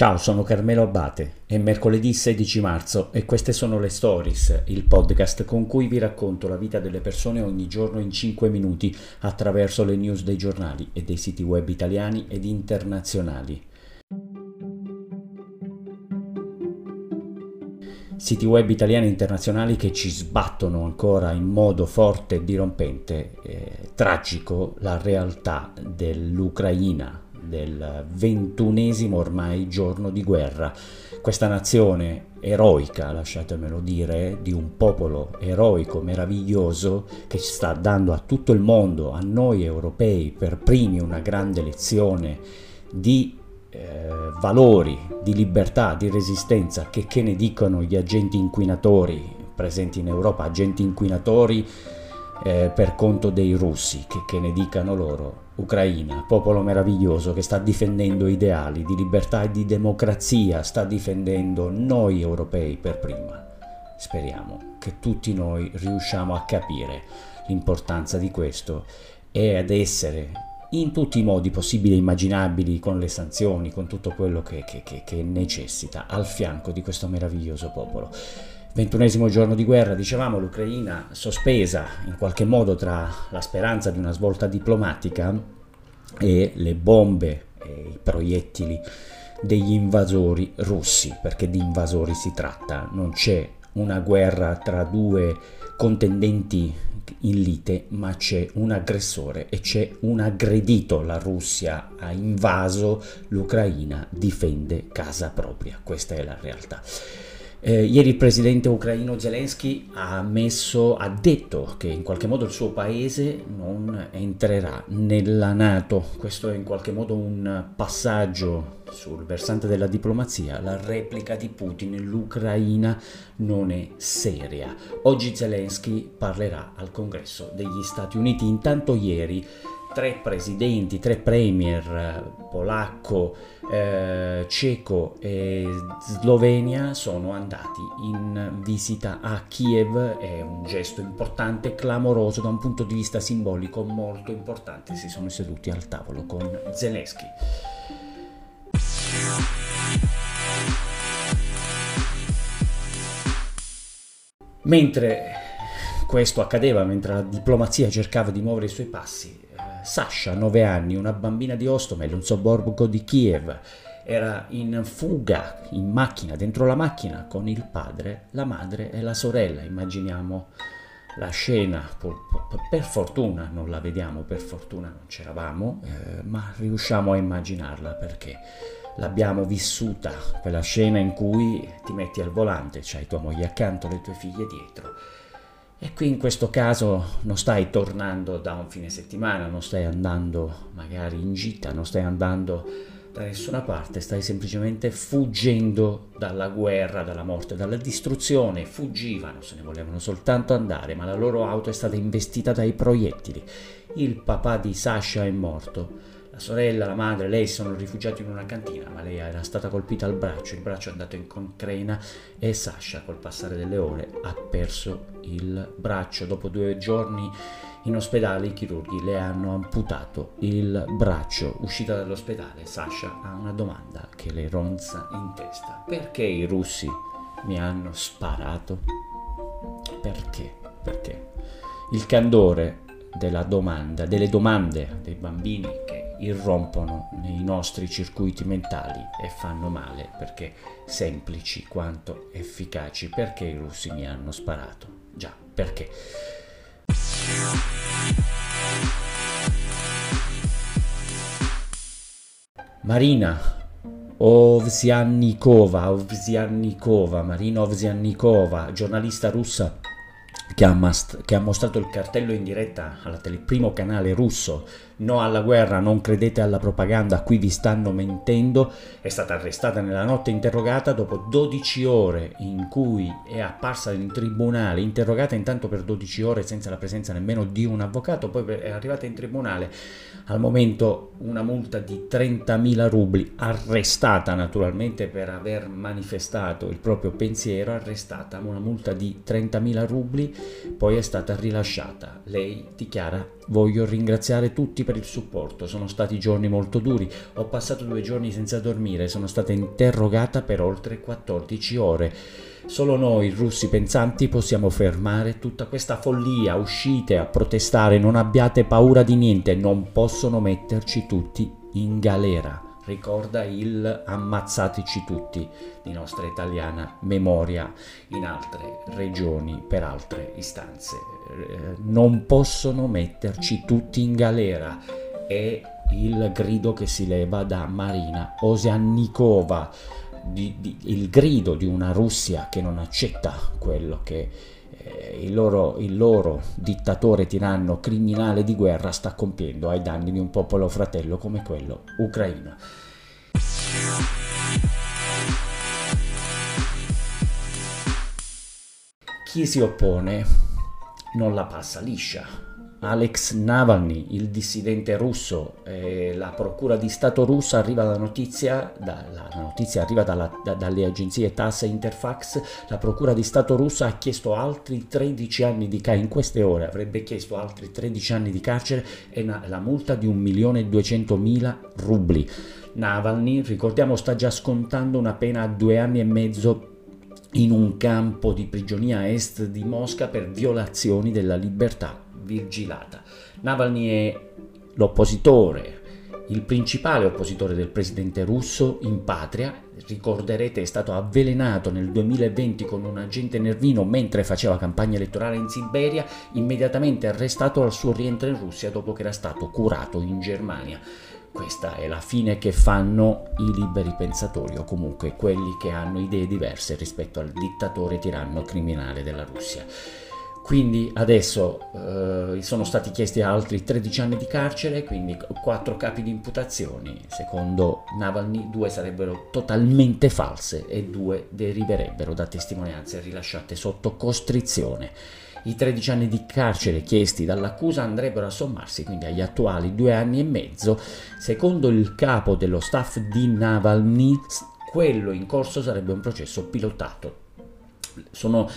Ciao, sono Carmelo Abate, è mercoledì 16 marzo e queste sono le Stories, il podcast con cui vi racconto la vita delle persone ogni giorno in 5 minuti attraverso le news dei giornali e dei siti web italiani ed internazionali. Siti web italiani e internazionali che ci sbattono ancora in modo forte e dirompente, eh, tragico, la realtà dell'Ucraina, del ventunesimo ormai giorno di guerra. Questa nazione eroica, lasciatemelo dire, di un popolo eroico, meraviglioso, che sta dando a tutto il mondo, a noi europei, per primi una grande lezione di eh, valori, di libertà, di resistenza, che, che ne dicono gli agenti inquinatori presenti in Europa, agenti inquinatori eh, per conto dei russi, che, che ne dicano loro Ucraina, popolo meraviglioso che sta difendendo ideali di libertà e di democrazia, sta difendendo noi europei per prima. Speriamo che tutti noi riusciamo a capire l'importanza di questo e ad essere in tutti i modi possibili e immaginabili, con le sanzioni, con tutto quello che, che, che, che necessita, al fianco di questo meraviglioso popolo. Ventunesimo giorno di guerra, dicevamo, l'Ucraina sospesa in qualche modo tra la speranza di una svolta diplomatica e le bombe e i proiettili degli invasori russi, perché di invasori si tratta, non c'è una guerra tra due contendenti in lite, ma c'è un aggressore e c'è un aggredito. La Russia ha invaso l'Ucraina, difende casa propria. Questa è la realtà. Eh, ieri il presidente ucraino Zelensky ha, ammesso, ha detto che in qualche modo il suo paese non entrerà nella Nato. Questo è in qualche modo un passaggio sul versante della diplomazia. La replica di Putin, l'Ucraina non è seria. Oggi Zelensky parlerà al congresso degli Stati Uniti. Intanto ieri tre presidenti, tre premier, polacco, eh, ceco e Slovenia sono andati in visita a Kiev, è un gesto importante, clamoroso da un punto di vista simbolico molto importante, si sono seduti al tavolo con Zelensky. Mentre questo accadeva, mentre la diplomazia cercava di muovere i suoi passi, Sasha, 9 anni, una bambina di Ostomel, un sobborgo di Kiev, era in fuga in macchina, dentro la macchina, con il padre, la madre e la sorella. Immaginiamo la scena, per fortuna non la vediamo, per fortuna non c'eravamo, eh, ma riusciamo a immaginarla perché l'abbiamo vissuta, quella scena in cui ti metti al volante, c'hai tua moglie accanto, le tue figlie dietro e qui in questo caso non stai tornando da un fine settimana, non stai andando magari in gita, non stai andando da nessuna parte, stai semplicemente fuggendo dalla guerra, dalla morte, dalla distruzione. Fuggivano, se ne volevano soltanto andare, ma la loro auto è stata investita dai proiettili. Il papà di Sasha è morto sorella, la madre, lei si sono rifugiati in una cantina, ma lei era stata colpita al braccio, il braccio è andato in concrena e Sasha col passare delle ore ha perso il braccio. Dopo due giorni in ospedale i chirurghi le hanno amputato il braccio. Uscita dall'ospedale, Sasha ha una domanda che le ronza in testa. Perché i russi mi hanno sparato? Perché? Perché? Il candore della domanda, delle domande dei bambini irrompono nei nostri circuiti mentali e fanno male perché semplici quanto efficaci. Perché i russi mi hanno sparato? Già, perché? Marina Ovsiannikova, Ovsiannikova, Marina Ovsiannikova, giornalista russa che ha, mast- che ha, mostrato il cartello in diretta al tele- primo canale russo No alla guerra, non credete alla propaganda, qui vi stanno mentendo, è stata arrestata nella notte interrogata dopo 12 ore in cui è apparsa in tribunale, interrogata intanto per 12 ore senza la presenza nemmeno di un avvocato, poi è arrivata in tribunale al momento una multa di 30.000 rubli, arrestata naturalmente per aver manifestato il proprio pensiero, arrestata una multa di 30.000 rubli poi è stata rilasciata. Lei dichiara voglio ringraziare tutti per il supporto, sono stati giorni molto duri, ho passato due giorni senza dormire, sono stata interrogata per oltre 14 ore. Solo noi, russi pensanti, possiamo fermare tutta questa follia. Uscite a protestare, non abbiate paura di niente, non possono metterci tutti in galera ricorda il ammazzatici tutti di nostra italiana memoria in altre regioni per altre istanze. Eh, non possono metterci tutti in galera. È il grido che si leva da Marina di, il grido di una Russia che non accetta quello che eh, il loro, il loro dittatore tiranno criminale di guerra sta compiendo ai danni di un popolo fratello come quello ucraino. Chi si oppone non la passa liscia. Alex Navalny, il dissidente russo, eh, la procura di Stato russa arriva la notizia, da, la, notizia arriva dalla, da, dalle agenzie TASS e Interfax, la procura di Stato russa ha chiesto altri 13 anni di carcere, in queste ore avrebbe chiesto altri 13 anni di carcere e una, la multa di 1.200.000 rubli. Navalny, ricordiamo, sta già scontando una pena a due anni e mezzo in un campo di prigionia est di Mosca per violazioni della libertà vigilata. Navalny è l'oppositore, il principale oppositore del presidente russo in patria, ricorderete è stato avvelenato nel 2020 con un agente nervino mentre faceva campagna elettorale in Siberia, immediatamente arrestato al suo rientro in Russia dopo che era stato curato in Germania. Questa è la fine che fanno i liberi pensatori o comunque quelli che hanno idee diverse rispetto al dittatore tiranno criminale della Russia. Quindi adesso eh, sono stati chiesti altri 13 anni di carcere, quindi 4 capi di imputazioni. Secondo Navalny due sarebbero totalmente false e due deriverebbero da testimonianze rilasciate sotto costrizione. I 13 anni di carcere chiesti dall'accusa andrebbero a sommarsi quindi agli attuali due anni e mezzo. Secondo il capo dello staff di Navalny, quello in corso sarebbe un processo pilotato. Sono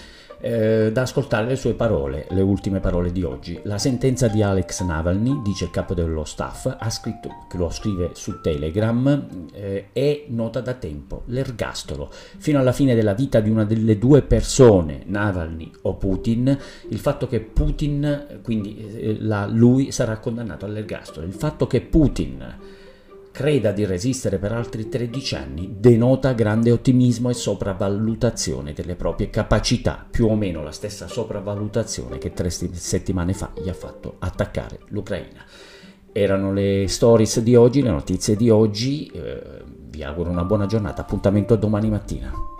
eh, da ascoltare le sue parole, le ultime parole di oggi. La sentenza di Alex Navalny, dice il capo dello staff, ha scritto, lo scrive su Telegram, eh, è nota da tempo, l'ergastolo. Fino alla fine della vita di una delle due persone, Navalny o Putin, il fatto che Putin, quindi eh, la, lui sarà condannato all'ergastolo. Il fatto che Putin creda di resistere per altri 13 anni denota grande ottimismo e sopravvalutazione delle proprie capacità, più o meno la stessa sopravvalutazione che tre settimane fa gli ha fatto attaccare l'Ucraina. Erano le stories di oggi, le notizie di oggi, eh, vi auguro una buona giornata, appuntamento domani mattina.